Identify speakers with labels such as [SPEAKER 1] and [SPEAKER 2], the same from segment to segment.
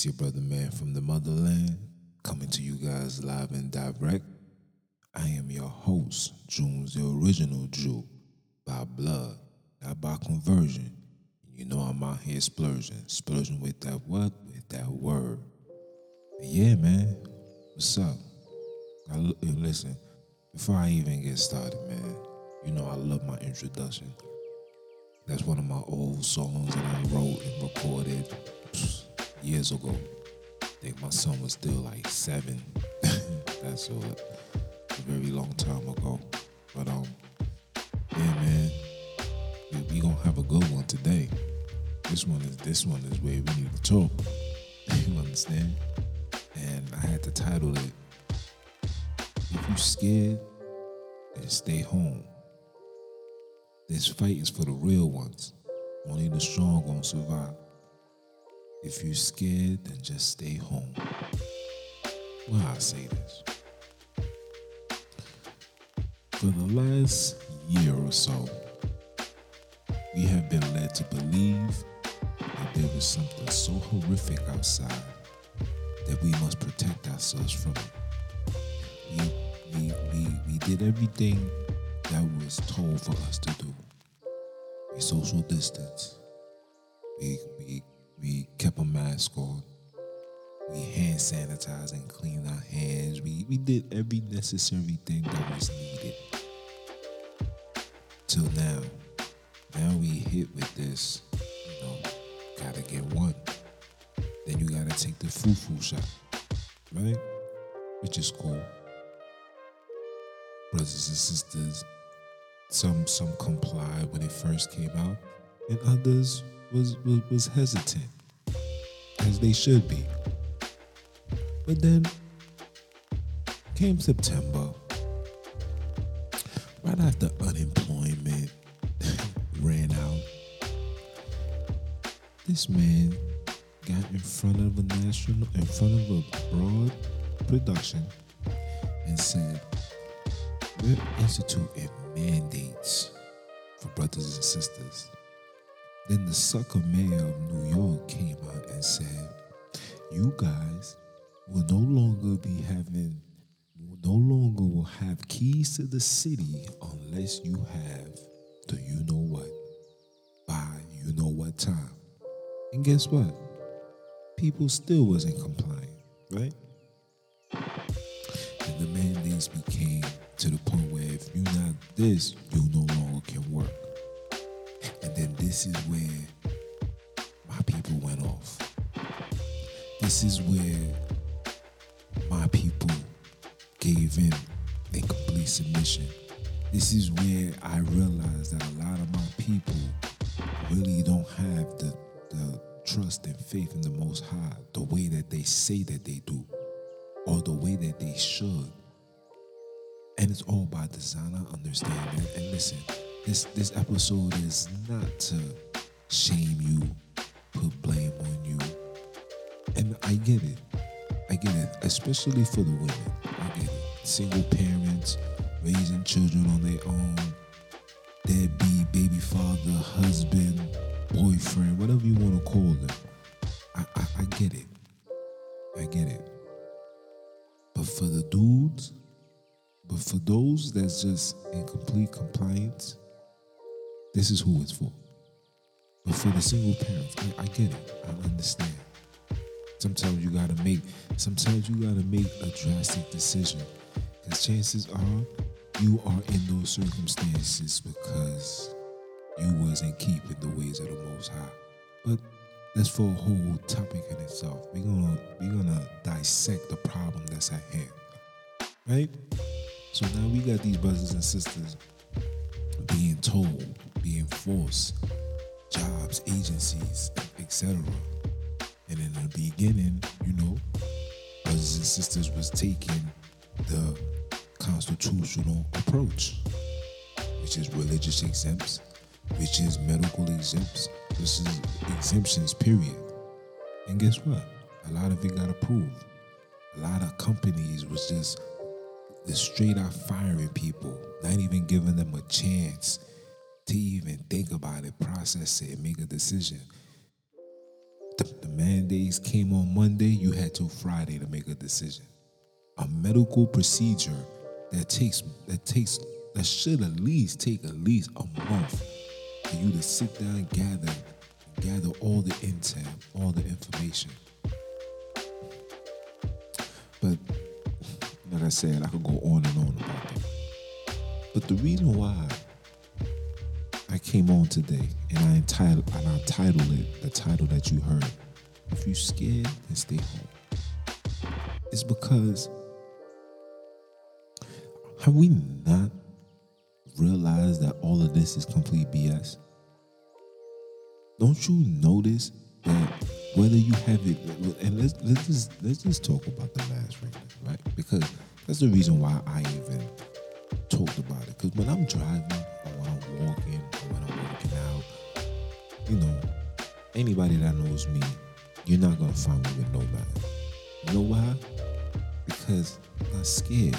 [SPEAKER 1] It's your brother man from the motherland coming to you guys live and direct. I am your host, Junes, the original Jew, by blood, not by conversion. You know I'm out here splurging, splurging with that what? With that word. But yeah, man, what's up? I, hey, listen, before I even get started, man, you know I love my introduction. That's one of my old songs that I wrote and recorded psh, years ago. I think my son was still like seven. That's a, a very long time ago. But um, yeah, man, we, we gonna have a good one today. This one is this one is where we need to talk. you understand? And I had to title it if you scared, then stay home. This fight is for the real ones. Only the strong gonna survive. If you're scared, then just stay home. Why I say this? For the last year or so, we have been led to believe that there was something so horrific outside that we must protect ourselves from it we, we, we, we did everything that was told for us to do. We social distance. We, we, we kept a mask on. We hand sanitized and cleaned our hands. We, we did every necessary thing that was needed. Till now. Now we hit with this, you know, gotta get one. Then you gotta take the foo-foo shot, right? Which is cool brothers and sisters. Some some complied when it first came out, and others was was, was hesitant, as they should be. But then came September, right after unemployment ran out. This man got in front of a national, in front of a broad production, and said, we're instituting mandates for brothers and sisters. Then the sucker mayor of New York came out and said, You guys will no longer be having, no longer will have keys to the city unless you have the you know what by you know what time. And guess what? People still wasn't complying, right? And the mandates became to the point where if you're not this, you no longer can work. And then this is where my people went off. This is where my people gave in in complete submission. This is where I realized that a lot of my people really don't have the, the trust and faith in the Most High the way that they say that they do or the way that they should. And it's all by design. I understand that. And listen, this this episode is not to shame you, put blame on you. And I get it. I get it. Especially for the women. I get it. Single parents, raising children on their own, deadbeat, baby father, husband, boyfriend, whatever you want to call them. I, I, I get it. I get it. But for the dudes, but for those that's just in complete compliance, this is who it's for. But for the single parents, I, I get it. I understand. Sometimes you gotta make sometimes you gotta make a drastic decision. Because chances are you are in those circumstances because you wasn't keeping the ways of the most high. But that's for a whole topic in itself. We're gonna we're gonna dissect the problem that's at hand. Right? So now we got these brothers and sisters being told, being forced, jobs, agencies, etc. And in the beginning, you know, brothers and sisters was taking the constitutional approach, which is religious exempts, which is medical exempts. This is exemptions, period. And guess what? A lot of it got approved. A lot of companies was just, just straight out firing people, not even giving them a chance to even think about it, process it, make a decision. The, the mandates came on Monday, you had till Friday to make a decision. A medical procedure that takes that takes that should at least take at least a month for you to sit down, gather, gather all the intel, all the information. But like I said, I could go on and on about that. But the reason why came on today and I entitled and I titled it the title that you heard. If you scared, then stay home. It's because have we not realized that all of this is complete BS? Don't you notice that whether you have it and let's let's just let's just talk about the mask right now, right? Because that's the reason why I even talked about it. Because when I'm driving or when I'm walking anybody that knows me, you're not gonna find me with no. You know why? Because I'm not scared.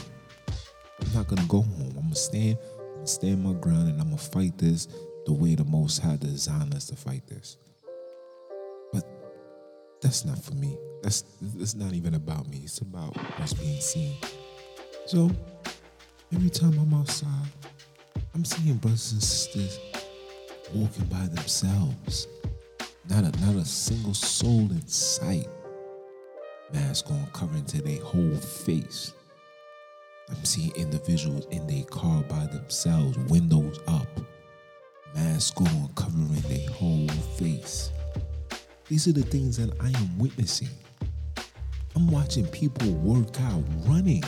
[SPEAKER 1] I'm not gonna go home. I'm gonna stand, I'm gonna stand my ground and I'm gonna fight this the way the most high designed us to fight this. But that's not for me. That's it's not even about me. It's about what's being seen. So every time I'm outside, I'm seeing brothers and sisters walking by themselves. Not a not a single soul in sight. Mask on covering to their whole face. I'm seeing individuals in their car by themselves, windows up, mask on covering their whole face. These are the things that I am witnessing. I'm watching people work out, running.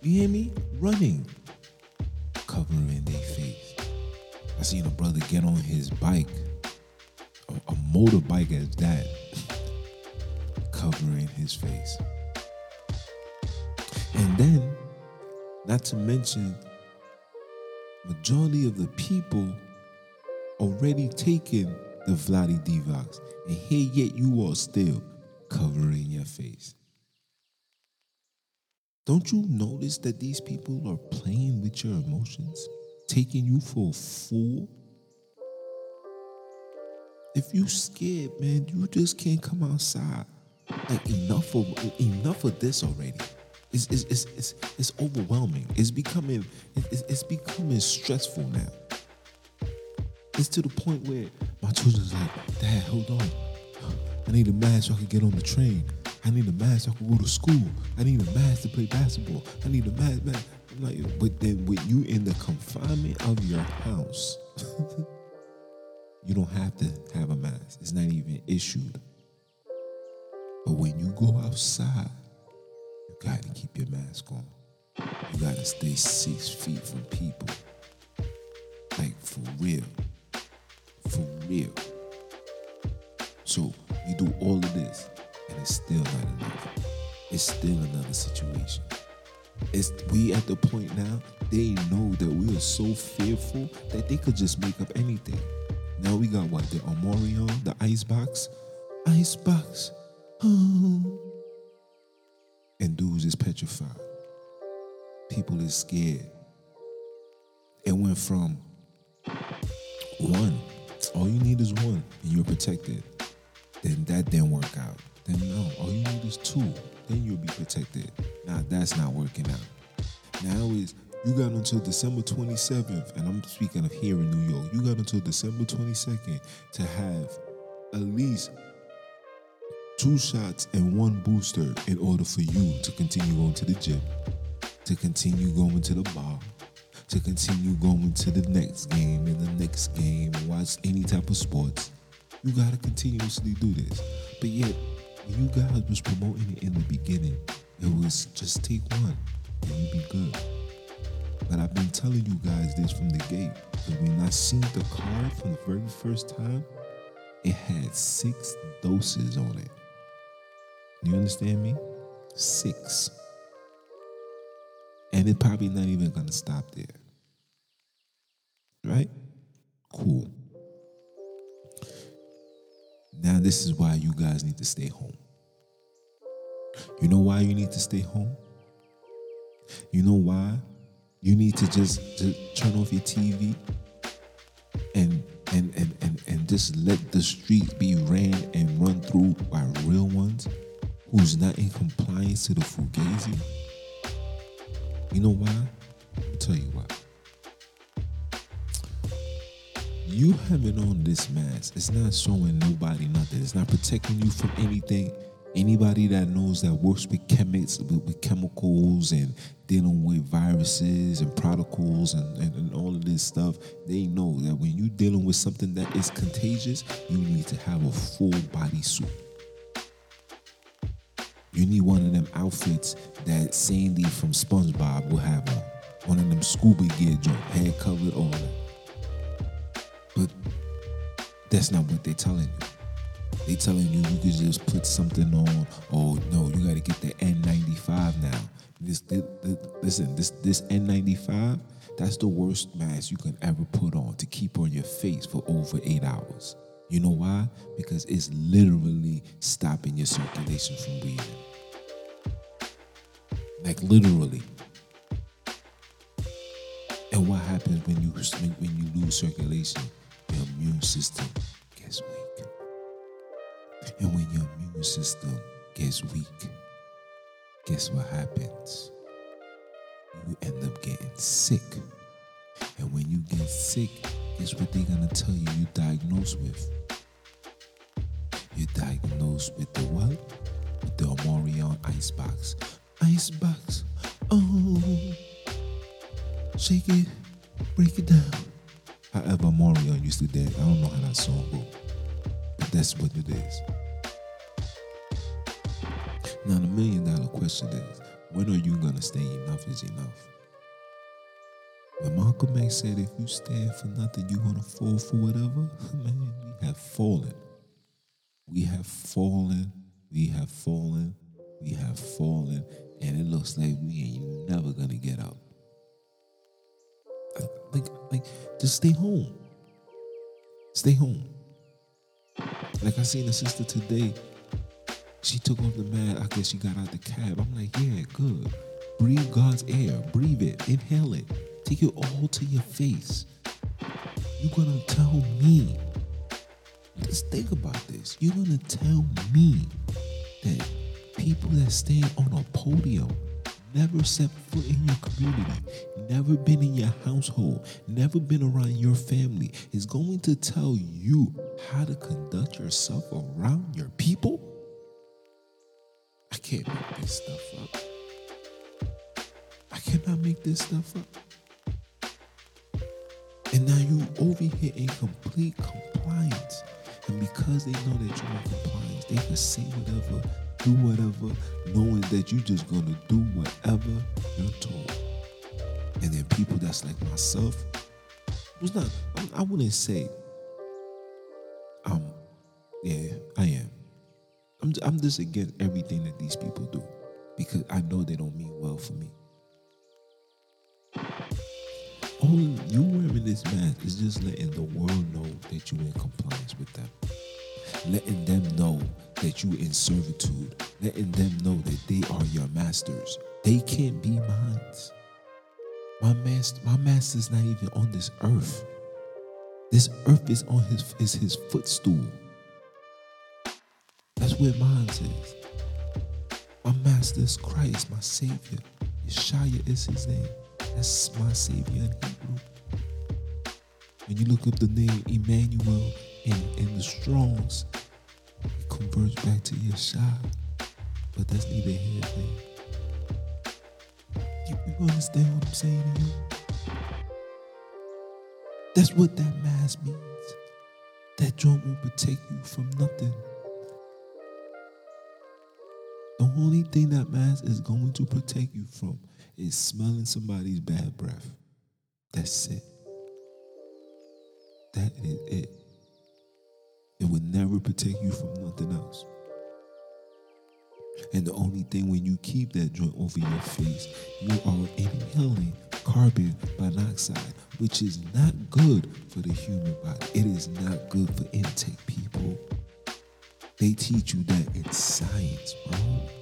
[SPEAKER 1] You hear me? Running, covering their face. I seen a brother get on his bike, a, motorbike as that, covering his face. And then, not to mention, majority of the people already taken the Vladi Divox, and here yet you are still covering your face. Don't you notice that these people are playing with your emotions, taking you for a fool? If you scared, man, you just can't come outside. Like enough of enough of this already. It's it's it's it's, it's overwhelming. It's becoming it's, it's becoming stressful now. It's to the point where my children's like, Dad, hold on. I need a mask so I can get on the train. I need a mask so I can go to school. I need a mask to play basketball. I need a mask, man. I'm like, but then with you in the confinement of your house, you don't have to have a mask. It's not even issued. But when you go outside, you gotta keep your mask on. You gotta stay six feet from people. Like for real. For real. So you do all of this, and it's still not enough. It's still another situation. It's we at the point now, they know that we are so fearful that they could just make up anything. Now we got what? The Omarion, the icebox. Icebox. Oh. And dudes is petrified. People is scared. It went from one. All you need is one, and you're protected. Then that didn't work out. Then no, all you need is two. Then you'll be protected. Now that's not working out. Now is you got until December 27th, and I'm speaking of here in New York. You got until December 22nd to have at least two shots and one booster in order for you to continue going to the gym, to continue going to the bar, to continue going to the next game and the next game watch any type of sports. You gotta continuously do this. But yet, you guys was promoting it in the beginning, it was just take one and you'd be good. But I've been telling you guys this from the gate. When I seen the card for the very first time, it had six doses on it. You understand me? Six. And it probably not even gonna stop there. Right? Cool. Now, this is why you guys need to stay home. You know why you need to stay home? You know why? You need to just, just turn off your TV and and, and and and just let the streets be ran and run through by real ones who's not in compliance to the fugazi. You know why? I'll tell you why. You having on this mask, it's not showing nobody nothing. It's not protecting you from anything. Anybody that knows that works with chemics, with, chemicals and dealing with viruses and protocols and, and, and all of this stuff, they know that when you're dealing with something that is contagious, you need to have a full body suit. You need one of them outfits that Sandy from SpongeBob will have on. One of them scuba gear joint, head covered, all that. But that's not what they're telling you. They telling you you could just put something on. Oh no, you got to get the N95 now. This, this, this, listen, this this N95, that's the worst mask you can ever put on to keep on your face for over eight hours. You know why? Because it's literally stopping your circulation from breathing. Like literally. And what happens when you when you lose circulation? Your immune system. And when your immune system gets weak, guess what happens? You end up getting sick. And when you get sick, guess what they're gonna tell you you're diagnosed with? You're diagnosed with the what? With the Omarion icebox. Icebox. Oh. Shake it. Break it down. However, Omarion used to dance. I don't know how that song goes. But that's what it is. Now, the million dollar question is when are you going to say enough is enough? When Malcolm X said, if you stand for nothing, you're going to fall for whatever, man, we have fallen. We have fallen. We have fallen. We have fallen. And it looks like we ain't never going to get out. Like, like, just stay home. Stay home. Like I seen a sister today she took off the mask. I guess she got out the cab. I'm like, yeah, good. Breathe God's air. Breathe it. Inhale it. Take it all to your face. You're gonna tell me. Just think about this. You're gonna tell me that people that stand on a podium never set foot in your community, never been in your household, never been around your family, is going to tell you how to conduct yourself around your people? I can't make this stuff up. I cannot make this stuff up. And now you over here in complete compliance. And because they know that you're in compliance, they can say whatever, do whatever, knowing that you're just gonna do whatever you're told. And then people that's like myself, was not, I wouldn't say, I'm, just against everything that these people do because I know they don't mean well for me. All you wearing this mask is just letting the world know that you're in compliance with them. Letting them know that you're in servitude. Letting them know that they are your masters. They can't be mine. My master, my master's not even on this earth. This earth is on his is his footstool. Where mine is. My master is Christ, my Savior. Yeshua is his name. That's my Savior in Hebrew. When you look up the name Emmanuel in, in the Strong's, it converts back to Yeshua. But that's neither here nor there. You, you understand what I'm saying to you? That's what that mask means. That joint will protect you from nothing. Only thing that mask is going to protect you from is smelling somebody's bad breath. That's it. That is it. It will never protect you from nothing else. And the only thing when you keep that joint over your face, you are inhaling carbon monoxide, which is not good for the human body. It is not good for intake, people. They teach you that in science, bro.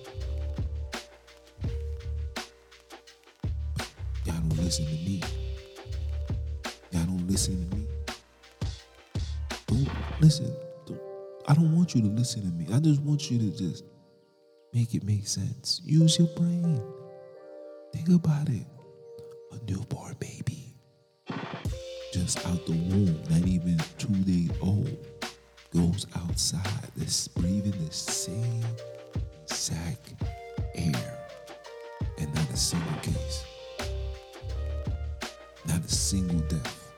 [SPEAKER 1] Listen to me. Y'all don't listen to me. Don't listen. Don't, I don't want you to listen to me. I just want you to just make it make sense. Use your brain. Think about it. A newborn baby. Just out the womb, not even two days old, goes outside. That's breathing the same exact air. And not a single case. Not a single death.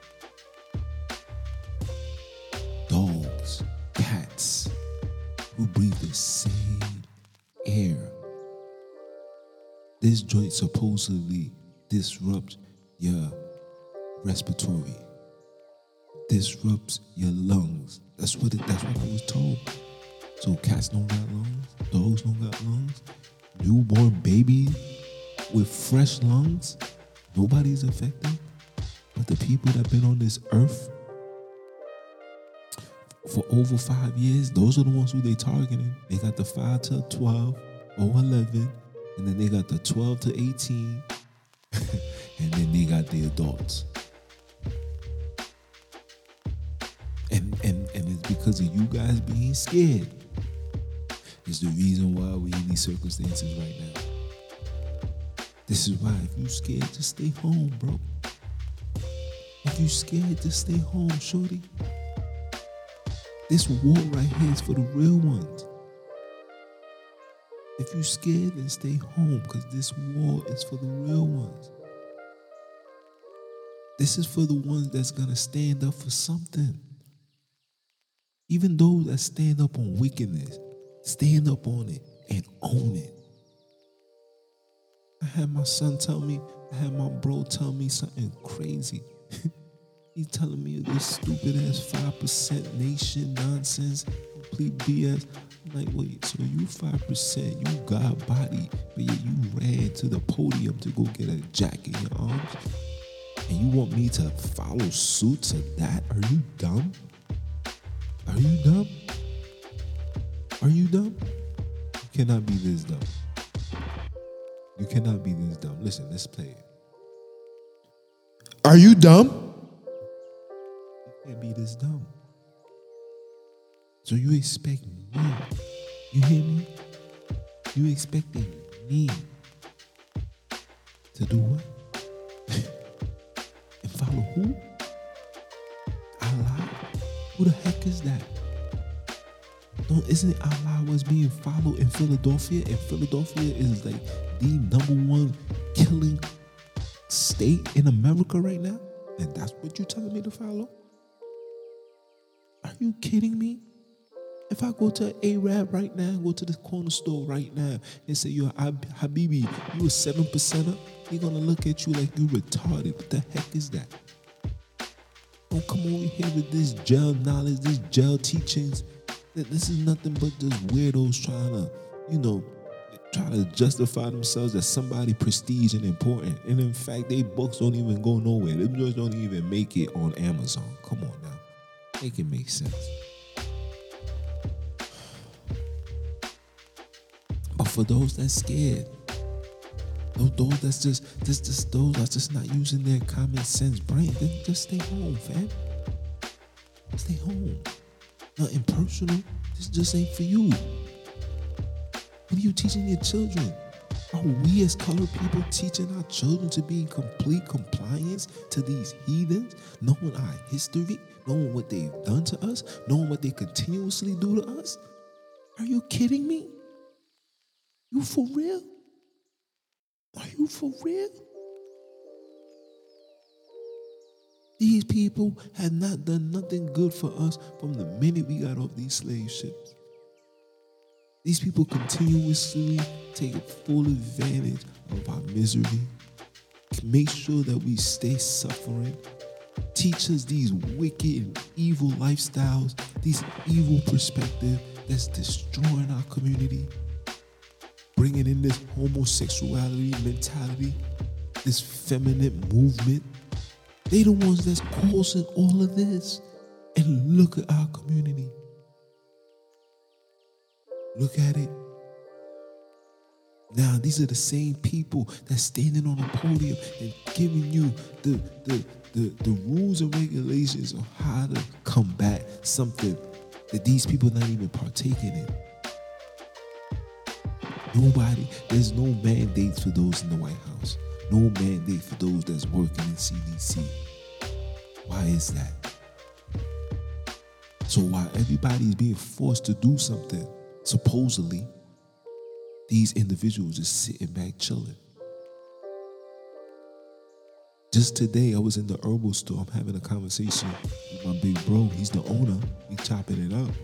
[SPEAKER 1] Dogs, cats, who breathe the same air. This joint supposedly disrupts your respiratory, disrupts your lungs. That's what it, that's what I was told. So cats don't got lungs, dogs don't got lungs, newborn baby with fresh lungs, nobody's affected. But the people that have been on this earth for over five years, those are the ones who they targeting. They got the five to 12 or 11, and then they got the 12 to 18, and then they got the adults. And, and, and it's because of you guys being scared. It's the reason why we in these circumstances right now. This is why if you scared, just stay home, bro. You scared, to stay home, shorty. This war right here is for the real ones. If you scared, then stay home because this war is for the real ones. This is for the ones that's gonna stand up for something. Even those that stand up on wickedness, stand up on it and own it. I had my son tell me, I had my bro tell me something crazy. He's telling me this stupid ass 5% nation nonsense, complete BS. I'm like, wait, so you 5%, you got body, but yet you ran to the podium to go get a jack in your arms? And you want me to follow suit to that? Are you dumb? Are you dumb? Are you dumb? You cannot be this dumb. You cannot be this dumb. Listen, let's play it.
[SPEAKER 2] Are you dumb?
[SPEAKER 1] You can't be this dumb. So you expect me, you hear me? You expecting me to do what? and follow who? Allah? Who the heck is that? Don't isn't Allah was being followed in Philadelphia? And Philadelphia is like the number one killing state in America right now? And that's what you're telling me to follow? You kidding me? If I go to Arab right now, go to the corner store right now and say, yo, Hab- Habibi, you a seven percenter, he gonna look at you like you retarded. What the heck is that? Don't come over here with this gel knowledge, this gel teachings. This is nothing but just weirdos trying to, you know, try to justify themselves as somebody prestige and important. And in fact, they books don't even go nowhere. Them just don't even make it on Amazon. Come on now. Make it make sense. But for those that's scared, those, those that's just, just, just those that's just not using their common sense brain, then just stay home, fam. Stay home. Nothing personal. This just ain't for you. What are you teaching your children? Are we as colored people teaching our children to be in complete compliance to these heathens, knowing our history, knowing what they've done to us, knowing what they continuously do to us? Are you kidding me? You for real? Are you for real? These people have not done nothing good for us from the minute we got off these slave ships. These people continuously take full advantage of our misery, make sure that we stay suffering, teach us these wicked and evil lifestyles, these evil perspective that's destroying our community, bringing in this homosexuality mentality, this feminine movement. They the ones that's causing all of this. And look at our community. Look at it. Now these are the same people that's standing on a podium and giving you the the the, the rules and regulations on how to combat something that these people not even partaking in. Nobody, there's no mandates for those in the White House. No mandate for those that's working in CDC. Why is that? So while everybody's being forced to do something, supposedly, these individuals is sitting back chilling. Just today, I was in the herbal store. I'm having a conversation with my big bro. He's the owner. We chopping it up.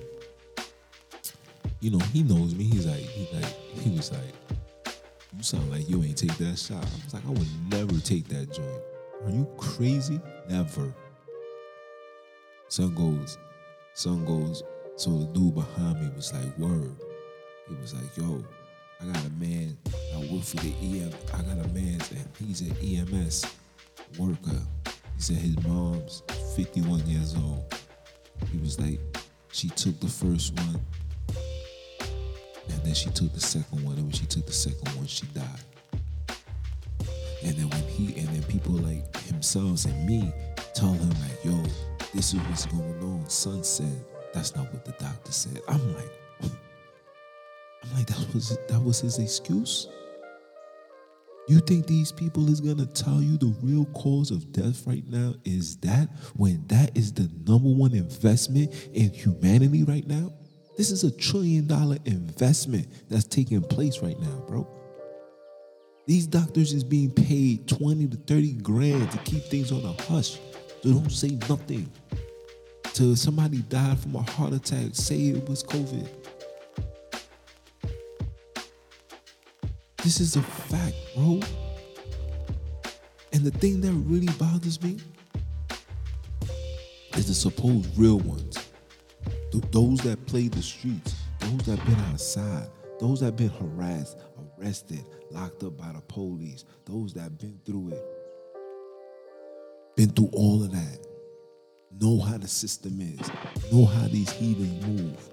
[SPEAKER 1] You know, he knows me. He's like, he like, he was like, you sound like you ain't take that shot. I was like, I would never take that joint. Are you crazy? Never. Son goes, son goes. So the dude behind me was like, word. He was like, yo, I got a man. I work for the EM. I got a man, he's an EMS worker. He said his mom's 51 years old. He was like, she took the first one, and then she took the second one, and when she took the second one, she died. And then when he, and then people like himself and me told him like, yo, this is what's going on. Son said, that's not what the doctor said. I'm like, I'm like, that was that was his excuse. You think these people is gonna tell you the real cause of death right now is that when that is the number one investment in humanity right now? This is a trillion dollar investment that's taking place right now, bro. These doctors is being paid 20 to 30 grand to keep things on a hush. So don't say nothing. Till somebody died from a heart attack, say it was COVID. This is a fact, bro. And the thing that really bothers me is the supposed real ones. Th- those that play the streets, those that been outside, those that been harassed, arrested, locked up by the police, those that been through it, been through all of that, know how the system is, know how these heathens move,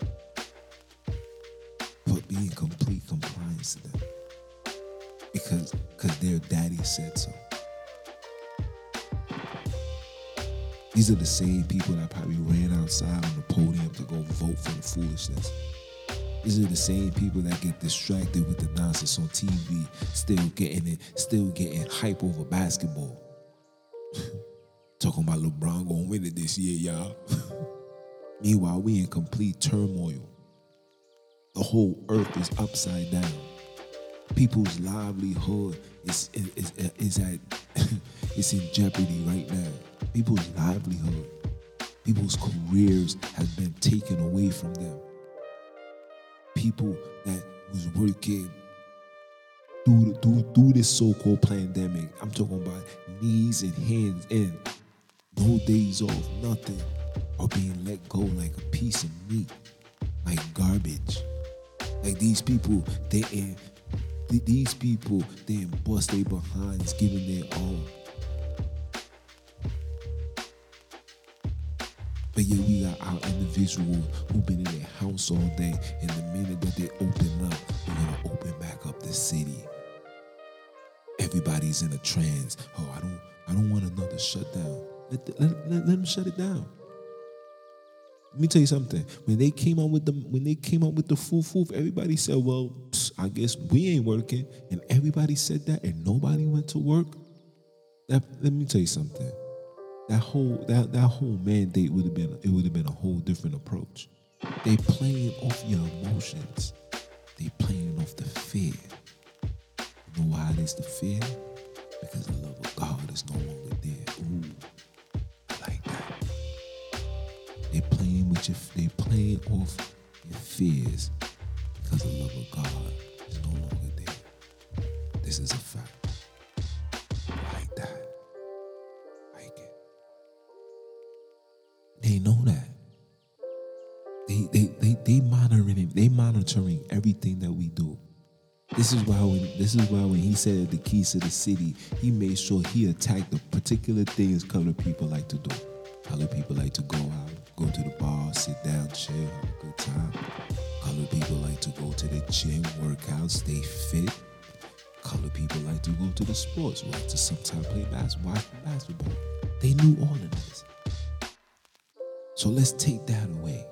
[SPEAKER 1] but be in complete compliance to them because because their daddy said so. These are the same people that probably ran outside on the podium to go vote for the foolishness. These are the same people that get distracted with the nonsense on TV, still getting it, still getting hype over basketball. Talking about LeBron gonna win it this year, y'all. Meanwhile, we in complete turmoil. The whole earth is upside down people's livelihood is is, is, is at it's in jeopardy right now. People's livelihood, people's careers have been taken away from them. People that was working through, through, through this so-called pandemic. I'm talking about knees and hands in, no days off, nothing, are being let go like a piece of meat, like garbage. Like these people, they in these people, they bust their behinds, giving their all. But yeah, we got our individuals who've been in their house all day, and the minute that they open up, they're gonna open back up the city. Everybody's in a trance. Oh, I don't, I don't want another shutdown. Let, let, let, let them shut it down. Let me tell you something. When they came out with the when they came out with the full foof, everybody said, "Well, I guess we ain't working," and everybody said that, and nobody went to work. That let me tell you something. That whole that that whole mandate would have been it would have been a whole different approach. They playing off your emotions. They playing off the fear. You know why it is the fear? Because the love of God is no longer there. Ooh. I like that. They're playing with your, they playing off your fears because the love of God is no longer there. This is a fact. Like that. Like it. They know that. They they they they monitoring they monitoring everything that we do. This is why when this is why when he said the keys to the city, he made sure he attacked the particular things colored people like to do. Colored people like to go out, go to the bar, sit down, chill, have a good time. Colored people like to go to the gym, work out, stay fit. Color people like to go to the sports, like to sometimes play basketball, basketball. They knew all of this. So let's take that away.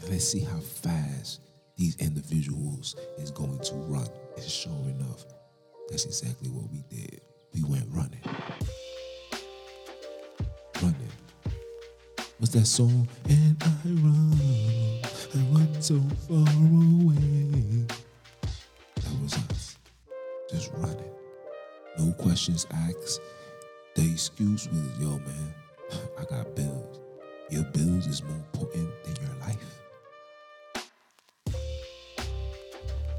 [SPEAKER 1] And let's see how fast these individuals is going to run. And sure enough, that's exactly what we did. We went running. Running. What's that song? And I run, I run so far away. That was us. Just running. No questions asked. The excuse was, yo, man, I got bills. Your bills is more important than your life.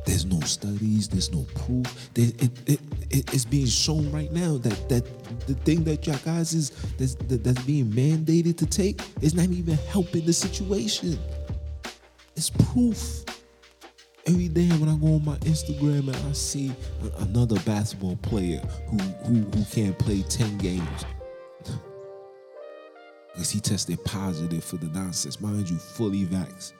[SPEAKER 1] There's no studies. There's no proof. It, it, it, it's being shown right now that that the thing that y'all guys is that's, that, that's being mandated to take is not even helping the situation. It's proof. Every day when I go on my Instagram and I see another basketball player who who, who can't play ten games because he tested positive for the nonsense, mind you, fully vaxxed.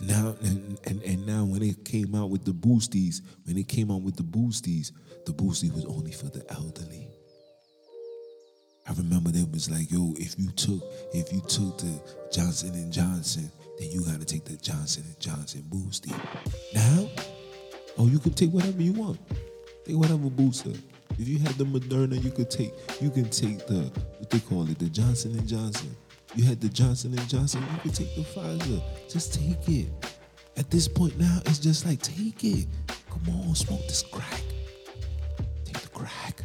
[SPEAKER 1] Now and, and and now when it came out with the boosties, when it came out with the boosties, the boosty was only for the elderly. I remember they was like, yo, if you took if you took the Johnson and Johnson, then you gotta take the Johnson and Johnson boosty. Now, oh, you can take whatever you want. Take whatever booster. If you had the Moderna, you could take you can take the what they call it, the Johnson and Johnson. You had the Johnson and Johnson, you could take the Pfizer. Just take it. At this point now, it's just like take it. Come on, smoke this crack. Take the crack.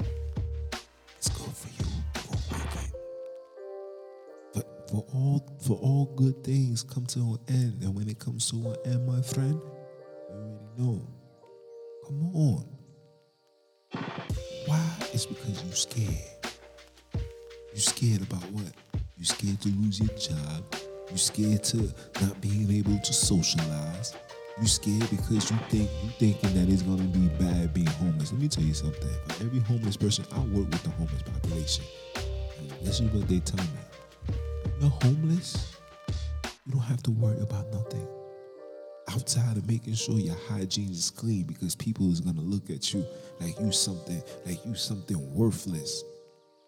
[SPEAKER 1] For all for all good things come to an end, and when it comes to an end, my friend, you already know. Come on. Why? It's because you're scared. You're scared about what? You're scared to lose your job. You're scared to not being able to socialize. You scared because you think you thinking that it's gonna be bad being homeless. Let me tell you something. For every homeless person, I work with the homeless population. And this is what they tell me. You're homeless. You don't have to worry about nothing. Outside of making sure your hygiene is clean because people is gonna look at you like you something like you something worthless.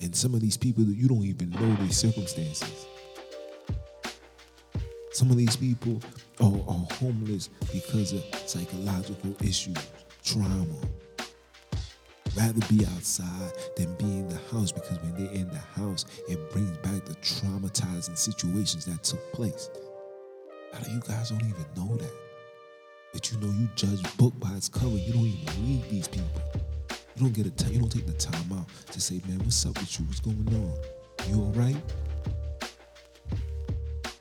[SPEAKER 1] And some of these people that you don't even know their circumstances. Some of these people are, are homeless because of psychological issues trauma rather be outside than be in the house because when they're in the house it brings back the traumatizing situations that took place you guys don't even know that but you know you judge book by its cover. You don't even read these people. You don't get a time. You don't take the time out to say, "Man, what's up with you? What's going on? You all right?"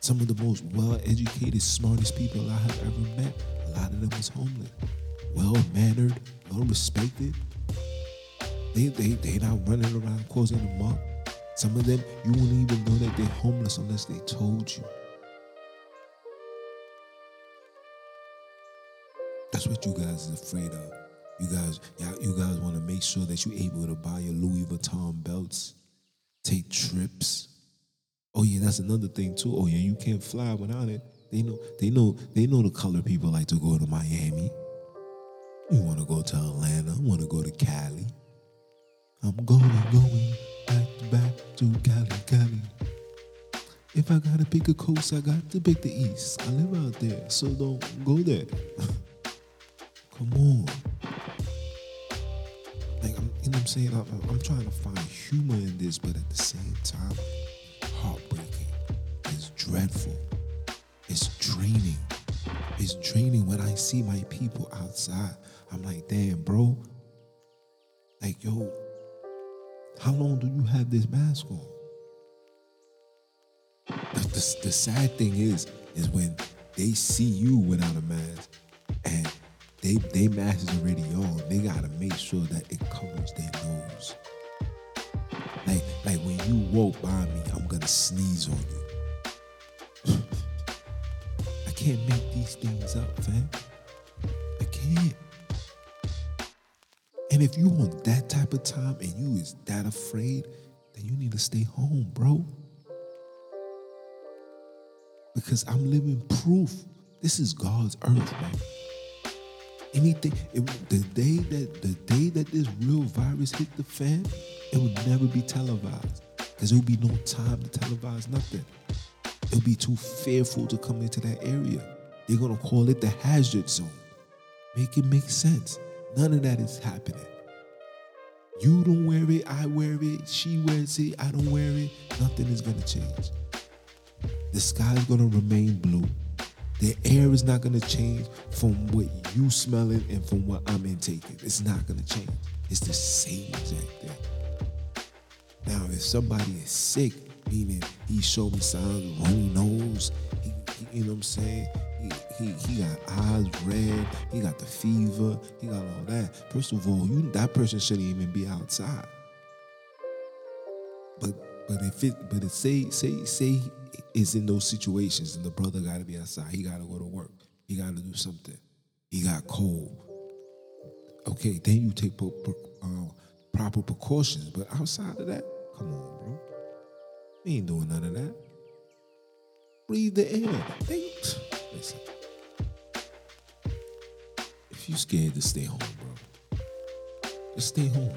[SPEAKER 1] Some of the most well-educated, smartest people I have ever met. A lot of them was homeless, well-mannered, well-respected. They they they not running around causing a up. Some of them you wouldn't even know that they're homeless unless they told you. That's what you guys is afraid of. You guys, you guys want to make sure that you're able to buy your Louis Vuitton belts, take trips. Oh yeah, that's another thing too. Oh yeah, you can't fly without it. They know, they know, they know the color people like to go to Miami. You want to go to Atlanta. Want to go to Cali. I'm going, going back to back to Cali, Cali. If I gotta pick a coast, I got to pick the east. I live out there, so don't go there. Come on. Like, I'm, you know what I'm saying? I'm, I'm trying to find humor in this, but at the same time, heartbreaking. It's dreadful. It's draining. It's draining when I see my people outside. I'm like, damn, bro. Like, yo, how long do you have this mask on? The, the, the sad thing is, is when they see you without a mask and they they mask is already on. They gotta make sure that it covers their nose. Like like when you walk by me, I'm gonna sneeze on you. I can't make these things up, fam. I can't. And if you on that type of time and you is that afraid, then you need to stay home, bro. because I'm living proof. This is God's earth, man. Anything, it, the day that the day that this real virus hit the fan, it would never be televised because there would be no time to televise nothing. It would be too fearful to come into that area. They're gonna call it the hazard zone. Make it make sense. None of that is happening. You don't wear it, I wear it, she wears it, I don't wear it. Nothing is gonna change. The sky is gonna remain blue. The air is not gonna change from what you smelling and from what I'm intaking. It's not gonna change. It's the same exact thing. Now, if somebody is sick, meaning he showed me signs runny nose, he, he, you know what I'm saying? He, he, got eyes red, he got the fever, he got all that. First of all, you that person shouldn't even be outside. But but if it but it say say say it's in those situations and the brother gotta be outside, he gotta go to work, he gotta do something. He got cold. Okay, then you take pro- pro- uh, proper precautions. But outside of that, come on, bro. We ain't doing none of that. Breathe the air. They, listen. You scared to stay home, bro, just stay home.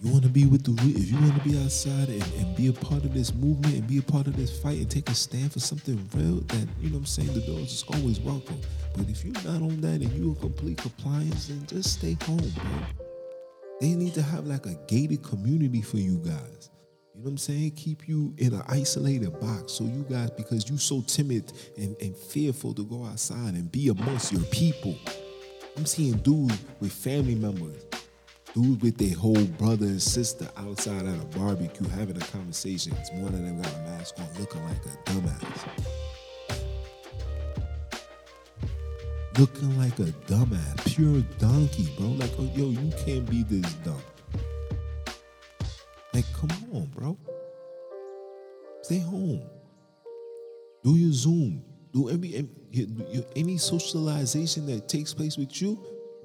[SPEAKER 1] You want to be with the if you want to be outside and, and be a part of this movement and be a part of this fight and take a stand for something real, that you know what I'm saying, the doors is always welcome. But if you're not on that and you're a complete compliance, then just stay home, bro. They need to have like a gated community for you guys. You know what I'm saying? Keep you in an isolated box so you guys, because you so timid and, and fearful to go outside and be amongst your people. I'm seeing dudes with family members, dudes with their whole brother and sister outside at a barbecue having a conversation. Cause one of them got a mask on, looking like a dumbass. Looking like a dumbass, pure donkey, bro. Like, oh, yo, you can't be this dumb. Like, come on, bro. Stay home. Do your Zoom. Do every any socialization that takes place with you.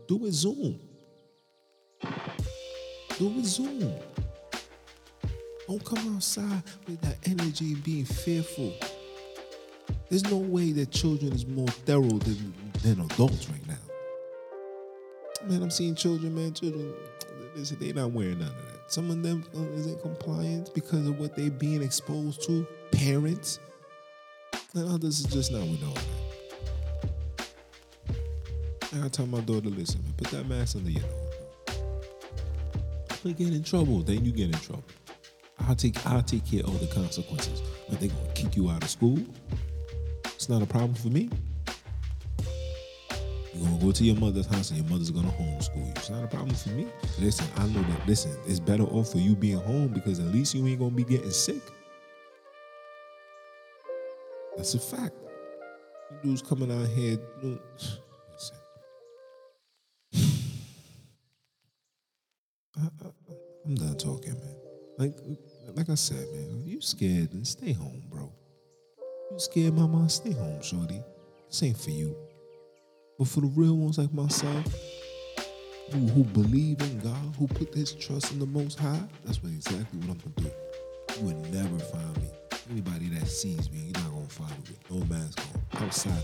[SPEAKER 1] Do it Zoom. Do it Zoom. Don't come outside with that energy being fearful. There's no way that children is more thorough than, than adults right now. Man, I'm seeing children, man, children, listen, they not wearing none of that. Some of them uh, is in compliance because of what they being exposed to, parents, and others is just not with all that. I tell my daughter, listen, put that mask under your nose. If get in trouble, then you get in trouble. I'll take I'll take care of the consequences. But they're gonna kick you out of school. It's not a problem for me. Gonna go to your mother's house and your mother's gonna homeschool you. It's not a problem for me. Listen, I know that listen, it's better off for you being home because at least you ain't gonna be getting sick. That's a fact. You dudes coming out here, you know, listen. I, I, I'm done talking, man. Like, like I said, man, you scared, then stay home, bro. You scared, mama? Stay home, shorty. This ain't for you. But for the real ones like myself, who, who believe in God, who put his trust in the Most High, that's what exactly what I'm gonna do. You would never find me. Anybody that sees me, you're not gonna find me no mask on. Outside,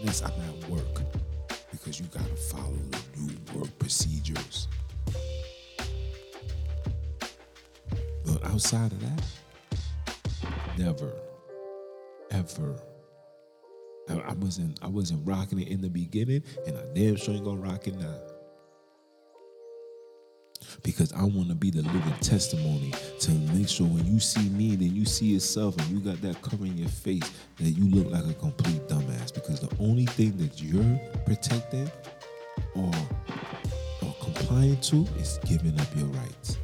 [SPEAKER 1] unless I'm at work, because you gotta follow the new work procedures. But outside of that, never, ever. I, wasn't I wasn't rocking it in the beginning, and I damn sure ain't gonna rock it now. Because I want to be the living testimony to make sure when you see me, then you see yourself, and you got that covering your face, that you look like a complete dumbass. Because the only thing that you're protecting or or complying to is giving up your rights.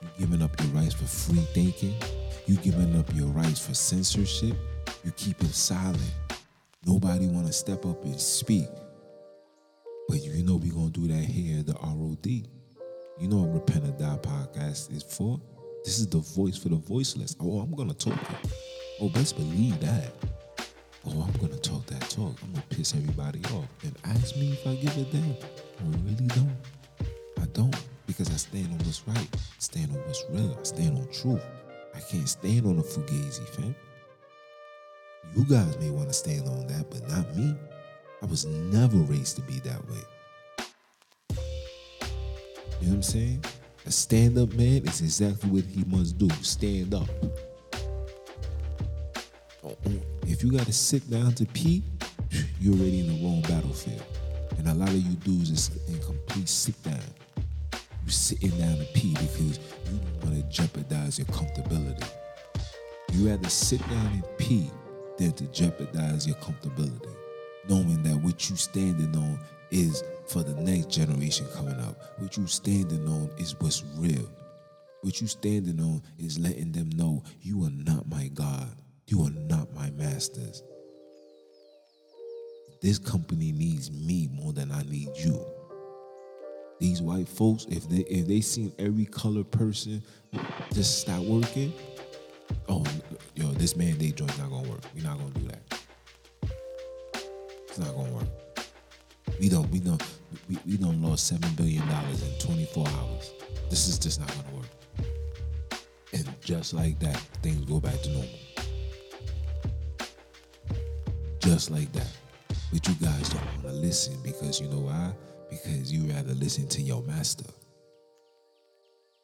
[SPEAKER 1] You giving up your rights for free thinking. You're giving up your rights for censorship. You keep it silent. Nobody want to step up and speak. But you know we gonna do that here the ROD. You know what Repent or Die podcast is for? This is the voice for the voiceless. Oh, I'm gonna talk it. Oh, best believe that. Oh, I'm gonna talk that talk. I'm gonna piss everybody off. And ask me if I give a damn. I really don't. I don't because I stand on what's right. I stand on what's real. I stand on truth. I can't stand on a fugazi, fam. You guys may want to stand on that, but not me. I was never raised to be that way. You know what I'm saying? A stand up man is exactly what he must do stand up. If you got to sit down to pee, you're already in the wrong battlefield. And a lot of you dudes is in complete sit down. You're sitting down to pee because you want to jeopardize your comfortability. You rather sit down and pee than to jeopardize your comfortability, knowing that what you standing on is for the next generation coming up. What you standing on is what's real. What you standing on is letting them know you are not my God. You are not my masters. This company needs me more than I need you. These white folks, if they if they seen every color person just stop working, oh yo, this mandate joint's not gonna work. We're not gonna do that. It's not gonna work. We don't we don't we, we don't lost seven billion dollars in 24 hours. This is just not gonna work. And just like that, things go back to normal. Just like that. But you guys don't want to listen because you know why? Because you rather listen to your master.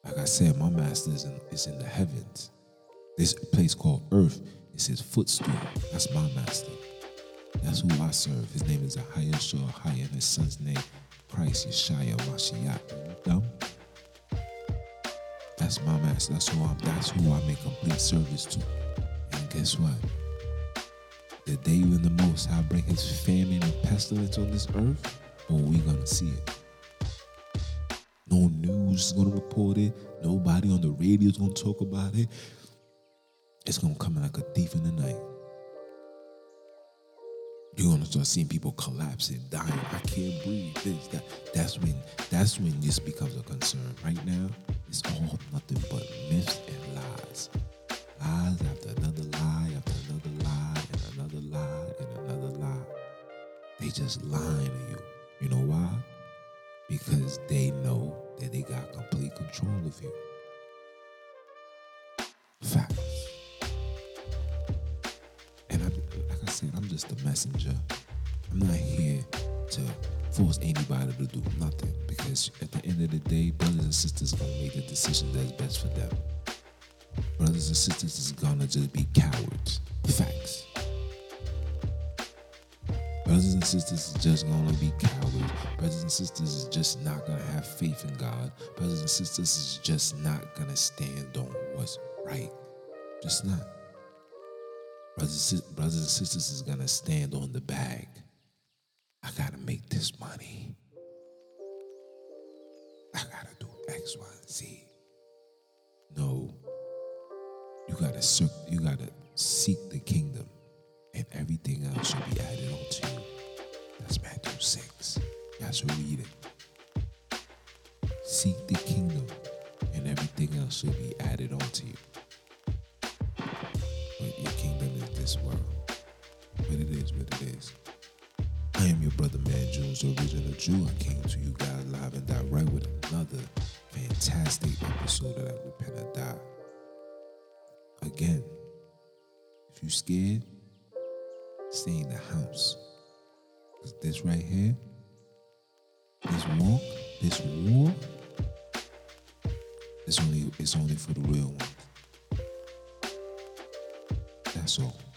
[SPEAKER 1] Like I said, my master is in, is in the heavens. This place called earth is his footstool. That's my master. That's who I serve. His name is Ahaya Shah Ahaya, and his son's name, Christ Yeshaya Mashiach. Dumb? That's my master. That's who I'm. That's who I make complete service to. And guess what? The day when the Most High bring His famine and pestilence on this earth, oh, we gonna see it. No news is gonna report it. Nobody on the radio is gonna talk about it. It's gonna come like a thief in the night. You're gonna start seeing people collapsing, dying. I can't breathe. This, that. That's when. That's when this becomes a concern. Right now, it's all nothing but myths and lies. Lies after another lie, after another lie, and another lie, and another lie. They just lying to you. You know why? Because they know that they got complete control of you. Messenger. I'm not here to force anybody to do nothing because at the end of the day, brothers and sisters are gonna make the decision that's best for them. Brothers and sisters is gonna just be cowards. Facts. Brothers and sisters is just gonna be cowards. Brothers and sisters is just not gonna have faith in God. Brothers and sisters is just not gonna stand on what's right. Just not. Brothers, and sisters is gonna stand on the bag. I gotta make this money. I gotta do X, Y, and Z. No. You gotta you gotta seek the kingdom, and everything else should be added onto you. That's Matthew 6. Y'all should read it. Seek the kingdom, and everything else should be added onto you. This world. But it is what it is. I am your brother Man Jones, the original Jew. I came to you guys live and direct with another fantastic episode of that Repent or Die. Again, if you're scared, stay in the house. Cause this right here, this walk, this war, it's only it's only for the real ones. That's all.